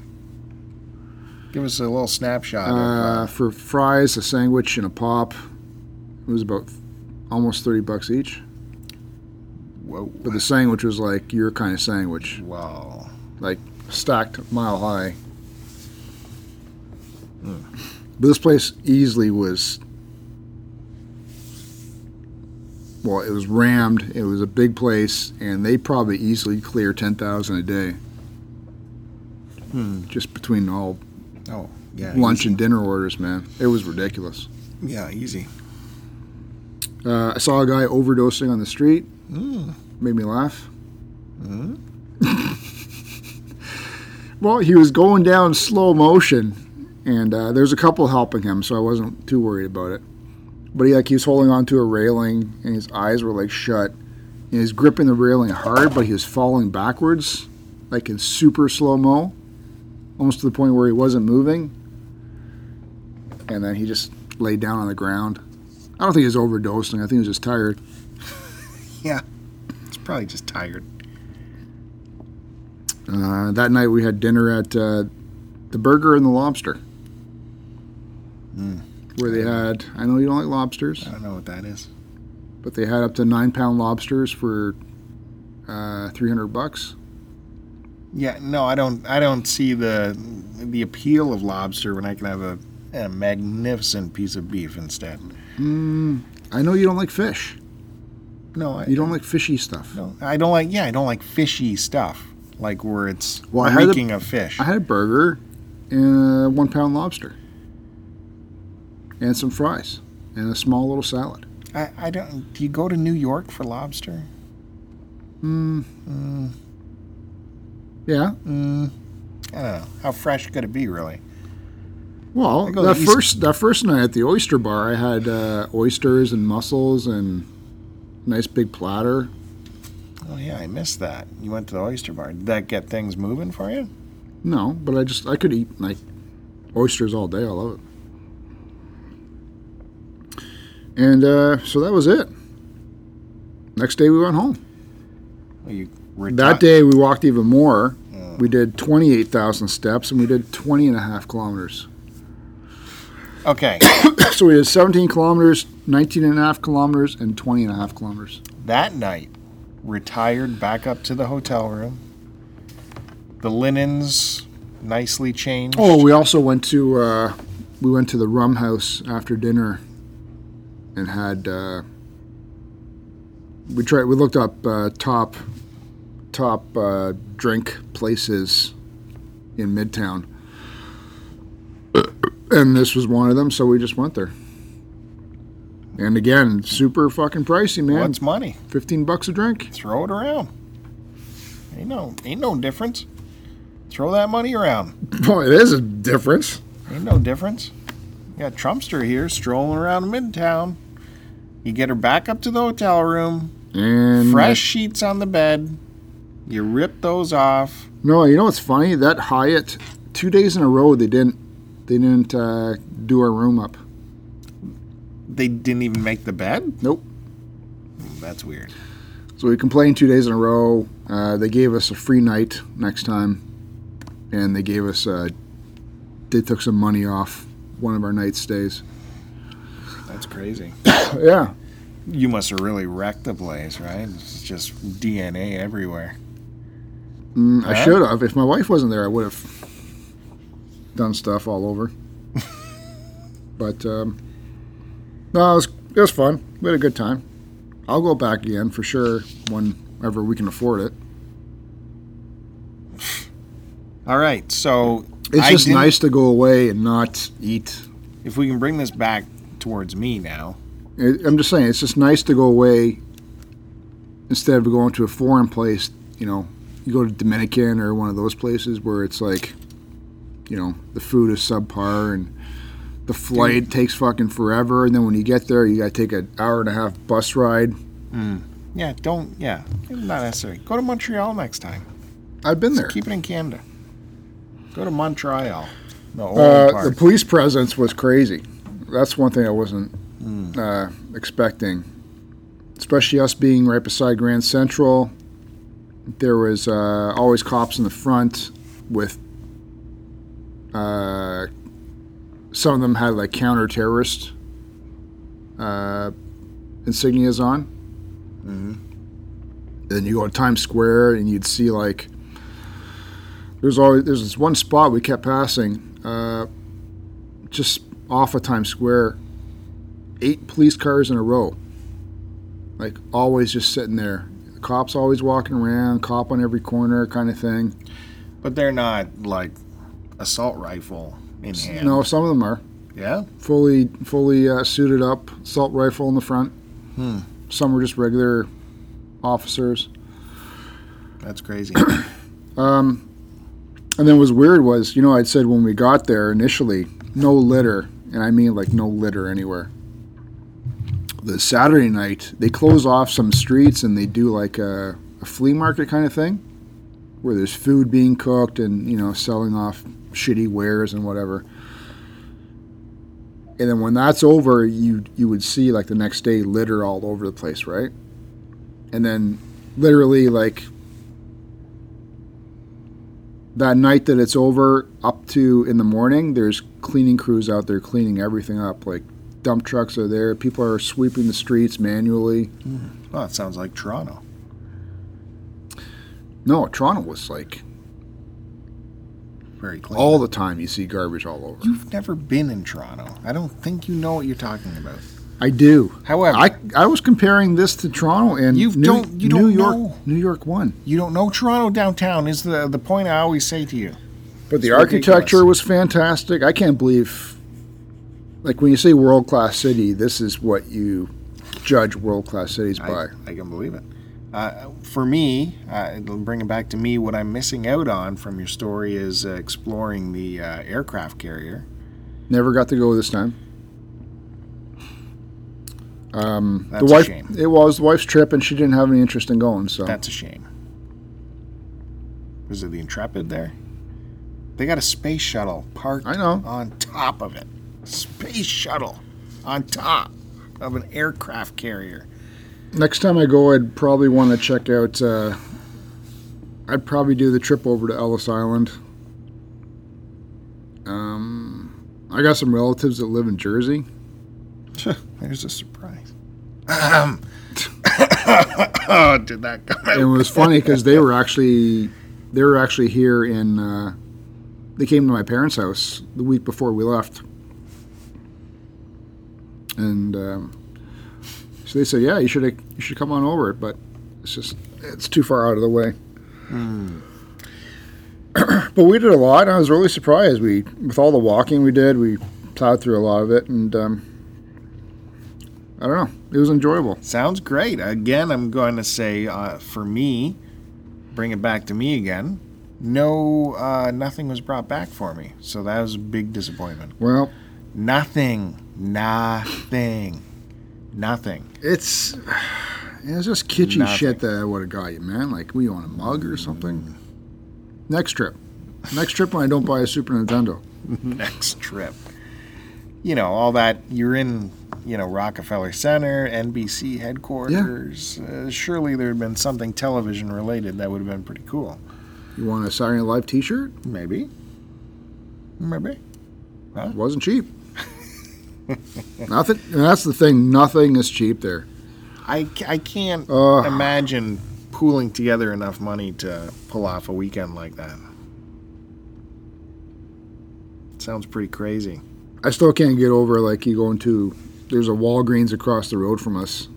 Give us a little snapshot. of,
Uh,
uh,
for fries, a sandwich, and a pop, it was about almost thirty bucks each.
Whoa.
But the sandwich was like your kind of sandwich,
Wow.
like stacked mile high. But this place easily was. Well, it was rammed. It was a big place, and they probably easily clear ten thousand a day. Just between all
Oh, yeah.
lunch
easy.
and dinner orders, man, it was ridiculous.
Yeah, easy.
Uh, I saw a guy overdosing on the street.
Mm.
Made me laugh. well, he was going down slow motion, and uh, there's a couple helping him, so I wasn't too worried about it. But he like he was holding onto a railing, and his eyes were like shut. And he was gripping the railing hard, but he was falling backwards, like in super slow mo, almost to the point where he wasn't moving. And then he just laid down on the ground. I don't think he was overdosing. I think he was just tired.
Yeah. It's probably just tired.
Uh, that night we had dinner at uh, the Burger and the Lobster, where they had. I know you don't like lobsters,
I don't know what that is.
but they had up to nine pound lobsters for uh, three hundred bucks.
Yeah, no, I don't. I don't see the the appeal of lobster when I can have a, a magnificent piece of beef instead.
I know you don't like fish.
No, I,
You don't like fishy stuff.
No, I don't like. Yeah, I don't like fishy stuff. Like where it's
Well, I had a-
reeking of fish.
I had a burger and a one pound lobster, and some fries, and a small little salad.
I, I don't. Do you go to New York for lobster? Mm. Mm.
Yeah. Mm.
I don't know. How fresh could it be, really?
Well, that
East-
first that first night at the oyster bar, I had uh, oysters and mussels and nice big platter.
Oh yeah, I missed that. You went to the oyster bar. Did that get things moving for you?
No, but I just I could eat like oysters all day. I love it. And uh, so that was it. Next day we went home.
Well, you Reti-
That day we walked even more. We did 28,000 steps and we did 20 and a half kilometers.
Okay,
So we did 17 kilometers, 19 and a half kilometers, and 20 and a half kilometers.
that night, retired back up to the hotel room. The linens nicely changed.
Oh, we also went to uh, we went to the rum house after dinner, and had uh, we tried we looked up uh, top top uh, drink places in Midtown, and this was one of them. So we just went there. And again, super fucking pricey, man.
What's money?
Fifteen bucks a drink.
Throw it around. Ain't no, ain't no difference. Throw that money around.
Well, it is a difference.
Ain't no difference. You got Trumpster here strolling around Midtown. You get her back up to the hotel room.
And
Fresh sheets on the bed. You rip those off.
No, you know what's funny? That Hyatt, two days in a row, they didn't they didn't uh, do our room up.
They didn't even make the bed.
Nope.
That's weird.
So we complained two days in a row. Uh, they gave us a free night next time, and they gave us uh, they took some money off one of our night stays.
That's crazy.
yeah,
You must have really wrecked the place, right? It's just DNA everywhere.
Mm, I should have. If my wife wasn't there, I would have done stuff all over. but um, no, it was it was fun. We had a good time. I'll go back again for sure whenever we can afford it.
All right, so
It's
I
just nice to go away and not eat.
If we can bring this back towards me now,
I'm just saying, it's just nice to go away instead of going to a foreign place. You know, you go to Dominican or one of those places where it's like, you know, the food is subpar and the flight takes fucking forever. And then when you get there, you got to take an hour and a half bus ride.
yeah, don't, yeah, not necessary. Go to Montreal next time.
I've been there.
Keep it in Canada. Go to Montreal. The
Uh, the police presence was crazy. That's one thing I wasn't uh, expecting, especially us being right beside Grand Central. There was uh, always cops in the front with. Uh, some of them had like counter-terrorist uh, insignias on. Mm-hmm. Then you go to Times Square and you'd see like there's always there's this one spot we kept passing, uh, just off of Times Square. Eight police cars in a row, like always just sitting there. The cops always walking around, cop on every corner, kind of thing.
but they're not like assault rifle in hand.
No, some of them are
Yeah?
fully fully uh, suited up, assault rifle in the front.
Hmm.
Some were just regular officers.
That's crazy.
Um, and then what was weird was, you know, I'd said when we got there initially, no litter, and I mean like no litter anywhere. The Saturday night, they close off some streets and they do like a, a flea market kind of thing, where there's food being cooked and you know selling off shitty wares and whatever. And then when that's over, you you would see like the next day litter all over the place, right? And then literally like that night that it's over up to in the morning there's cleaning crews out there cleaning everything up like dump trucks are there people are sweeping the streets manually mm-hmm.
well, it sounds like Toronto.
no toronto was like
Very clean.
all the time you see garbage all over
You've never been in Toronto. I don't think you know what you're talking about.
i do
However,
i i was comparing this to toronto and
You
new,
don't- you
new
don't
york
know.
new york one
you don't know Toronto downtown is the the point I always say to you.
but the
It's
architecture
ridiculous.
was fantastic i can't believe like when you say world class city this is what you judge world class cities by
I, I can believe it. Uh, for me, uh, it'll bring it back to me. What I'm missing out on from your story is uh, exploring the uh, aircraft carrier.
Never got to go this time. Um,
That's
the
a
wife,
shame.
it was the wife's trip, and she didn't have any interest in going. So
That's a shame. Was it the Intrepid there? They got a space shuttle parked
I know.
on top of it. Space shuttle on top of an aircraft carrier.
Next time I go, I'd probably want to check out uh, I'd probably do the trip over to Ellis Island. Um, I got some relatives that live in Jersey.
There's a surprise. Um, oh, did that come out?
It was funny because they were actually they were actually here in uh, they came to my parents' house the week before we left, and um, so they said, "Yeah, you should you should come on over," it, but it's just it's too far out of the way. but we did a lot. I was really surprised. We with all the walking we did, we plowed through a lot of it, and um, I don't know, it was enjoyable.
Sounds great. Again, I'm going to say uh, for me, bring it back to me again. No, uh, nothing was brought back for me, so that was a big disappointment.
Well,
Nothing, nothing, nothing.
It's it's just kitschy
Nothing.
shit that I would have got you, man. Like we want a mug or something. Next trip, next trip when I don't buy a Super Nintendo.
Next trip, you know all that. You're in, you know Rockefeller Center, NBC headquarters. Uh, surely there had been something television related that would have been pretty cool.
You want a Saturday Night Live T-shirt?
Maybe, maybe.
It wasn't cheap. nothing. And that's the thing. Nothing is cheap there.
I, I can't
Ugh.
imagine pooling together enough money to pull off a weekend like that. Sounds pretty crazy.
I still can't get over like you going to. There's a Walgreens across the road from us.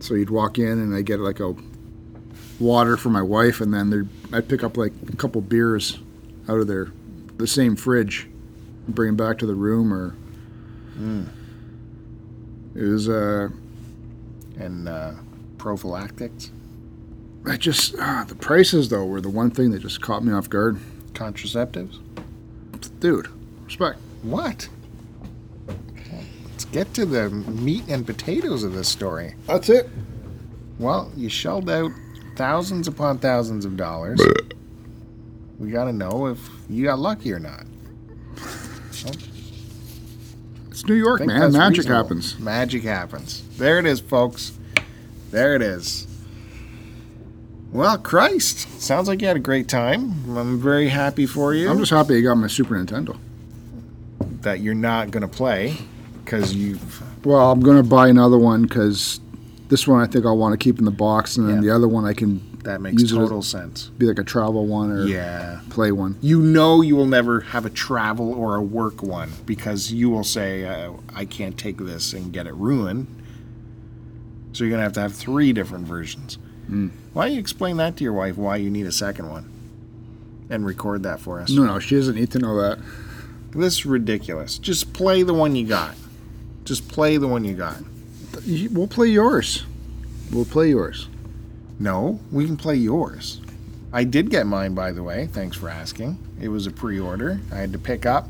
So you'd walk in and I get like a water for my wife, and then I'd pick up like a couple beers out of their the same fridge, bring him back to the room. Or it was uh,
And uh, prophylactics,
I just ah, the prices though were the one thing that just caught me off guard,
contraceptives.
dude. Respect.
What? Let's get to the meat and potatoes of this story.
That's it.
Well, you shelled out thousands upon thousands of dollars. We got to know if you got lucky or not.
It's New York, man. Magic
reasonable.
happens.
Magic happens. There it is, folks. There it is. Well, Christ. Sounds like you had a great time. I'm very happy for you
I'm just happy I got my Super Nintendo.
that you're not going to play because you've.
Well, I'm gonna buy another one because this one I think I'll want to keep in the box, and then
Yeah.
the other one I can
That makes
Use as-
total sense.
be like a travel one or
Yeah.
play one.
You know you will never have a travel or a work one because you will say, uh, I can't take this and get it ruined. So you're going to have to have three different versions.
Mm.
Why don't you explain that to your wife why you need a second one? And record that for us.
No, no, she doesn't need to know that.
This is ridiculous. Just play the one you got. Just play the one you got.
We'll play yours. We'll play yours.
No, we can play yours. I did get mine, by the way. Thanks for asking. It was a pre order. I had to pick up.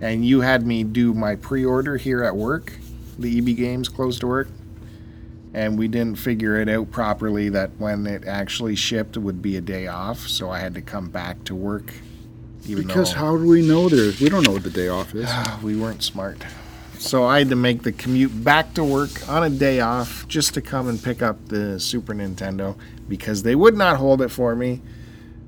And you had me do my pre order here at work. The EB Games closed to work. And we didn't figure it out properly that when it actually shipped it would be a day off. So I had to come back to work.
Because
though
how do we know there? We don't know what the day off is.
we weren't smart. So I had to make the commute back to work on a day off just to come and pick up the Super Nintendo because they would not hold it for me,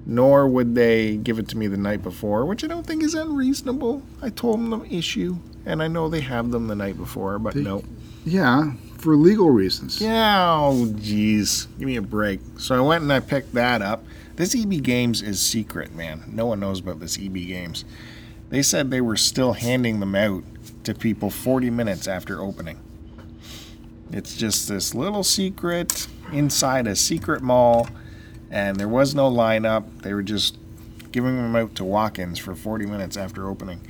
nor would they give it to me the night before, which I don't think is unreasonable. I told them the issue, and I know they have them the night before, but
They-
no.
Yeah, for legal reasons.
Yeah, oh jeez, give me a break. So I went and I picked that up. This EB Games is secret, man. No one knows about this EB Games. They said they were still handing them out to people 40 minutes after opening. It's just this little secret inside a secret mall, and there was no lineup. They were just giving them out to walk-ins for 40 minutes after opening.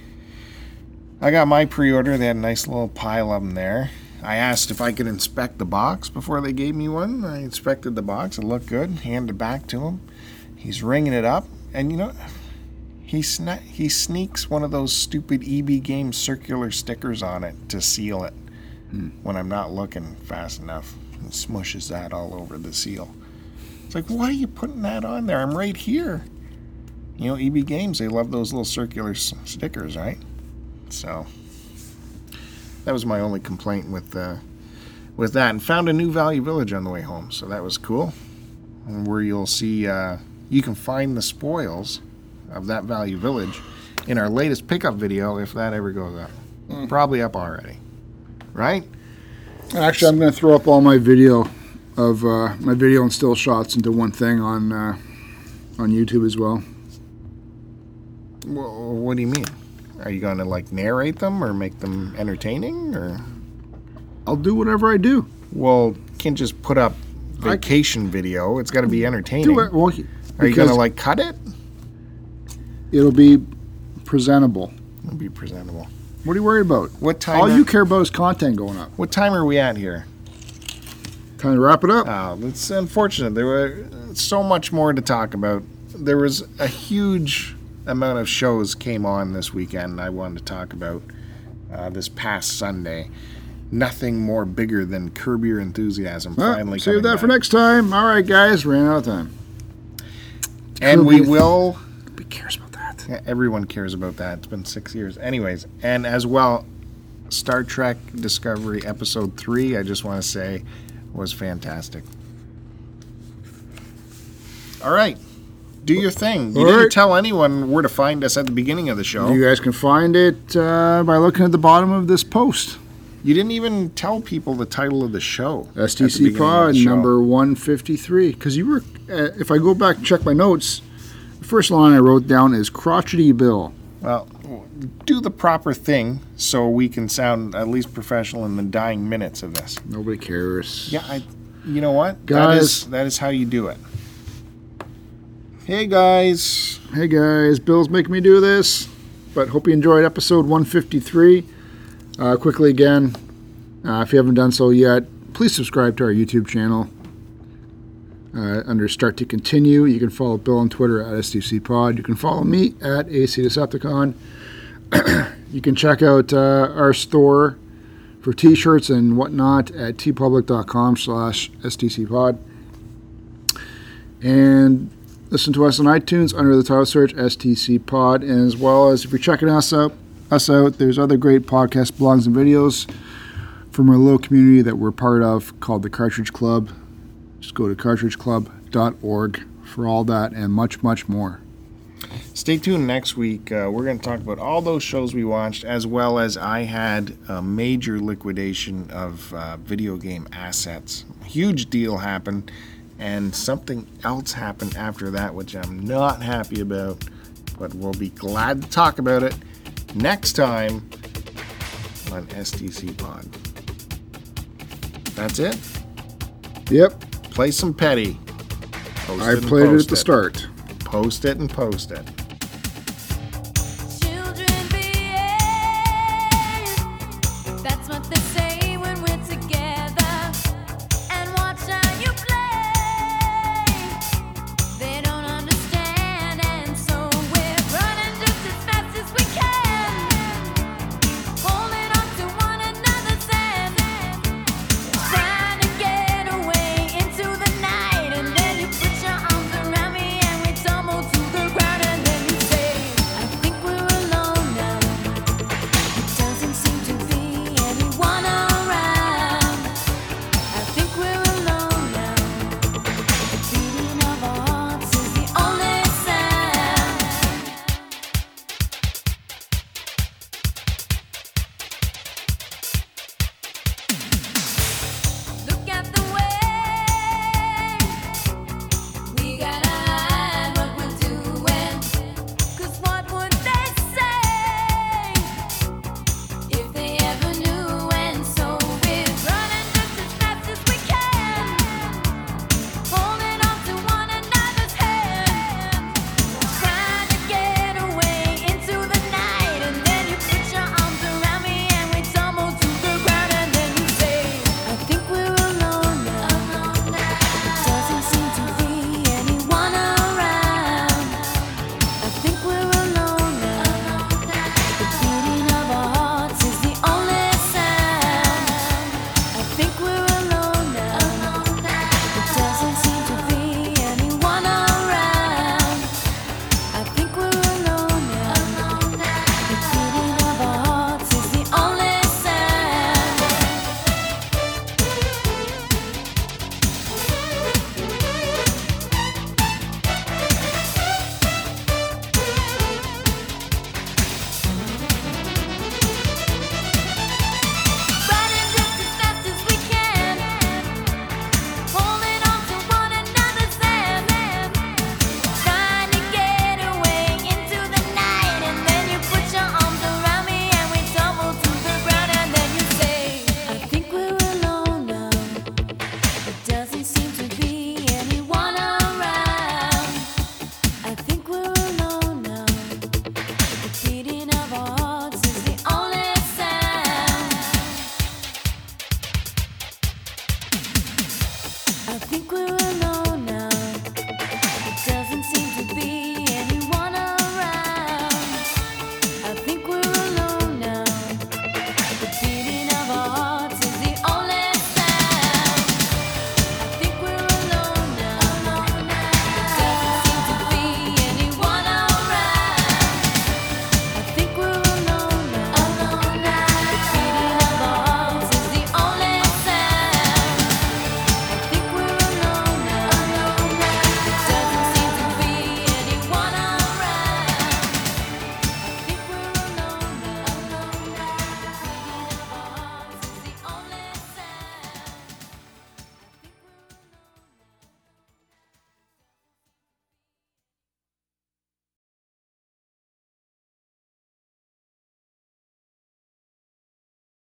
I got my pre-order. They had a nice little pile of them there. I asked if I could inspect the box before they gave me one. I inspected the box. It looked good. Handed it back to him. He's ringing it up, and you know, he sna- he sneaks one of those stupid EB Games circular stickers on it to seal it when I'm not looking fast enough. And smushes that all over the seal. It's like, why are you putting that on there? I'm right here. You know, EB Games, they love those little circular s- stickers, right? So that was my only complaint with uh, with that, and found a new Value Village on the way home, so that was cool. where you'll see uh, you can find the spoils of that Value Village in our latest pickup video if that ever goes up. Probably up already, right?
Actually, I'm going to throw up all my video of uh, my video and still shots into one thing on uh, on YouTube as well.
Well, what do you mean? Are you going to like narrate them or make them entertaining or?
I'll do whatever I do.
Well, can't just put up vacation video. It's got to be entertaining.
Do it. Well,
Are you going to like cut it?
It'll be presentable.
It'll be presentable.
What are you worried about?
What time?
All
are,
you care about is content going up.
what time are we at here?
Time to wrap it up.
Oh, it's unfortunate. There were so much more to talk about. There was a huge amount of shows came on this weekend. I wanted to talk about uh, this past Sunday. Nothing more bigger than Curb Your Enthusiasm
Well,
finally
save that for
back.
next time. All right, guys, ran out of time.
And we
Curb
will
Nobody cares
everyone cares about that. It's been six years. Anyways, and as well, Star Trek Discovery Episode 3, I just want to say, was fantastic. All right. Do your thing. You
All
didn't
right.
tell anyone where to find us at the beginning of the show.
You guys can find it uh, by looking at the bottom of this post.
You didn't even tell people the title of the show. at the
STC Pod
show.
number 153. Because you were, uh, if I go back and check my notes, first line I wrote down is crotchety Bill.
Well, do the proper thing so we can sound at least professional in the dying minutes of this.
Nobody cares.
Yeah, I. You know what, That
Guys.
is that is how you do it. Hey guys,
Hey guys, Bill's making me do this, but hope you enjoyed episode 153. Uh, quickly again, uh, if you haven't done so yet, please subscribe to our YouTube channel. Uh, under Start to Continue, you can follow Bill on Twitter at STC Pod. You can follow me at AC Decepticon. you can check out uh, our store for t-shirts and whatnot at teepublic.com slash stcpod. And listen to us on iTunes under the title search STC Pod, and as well as if you're checking us out, us out, there's other great podcast blogs and videos from our little community that we're part of called the Cartridge Club. Just go to cartridgeclub.org for all that and much, much more.
stay tuned next week. Uh, we're going to talk about all those shows we watched, as well as I had a major liquidation of uh, video game assets. Huge deal happened, and something else happened after that, which I'm not happy about. But we'll be glad to talk about it next time on STC Pod. That's it.
Yep,
Play some petty. Post
I played it at the start.
Post it and post it.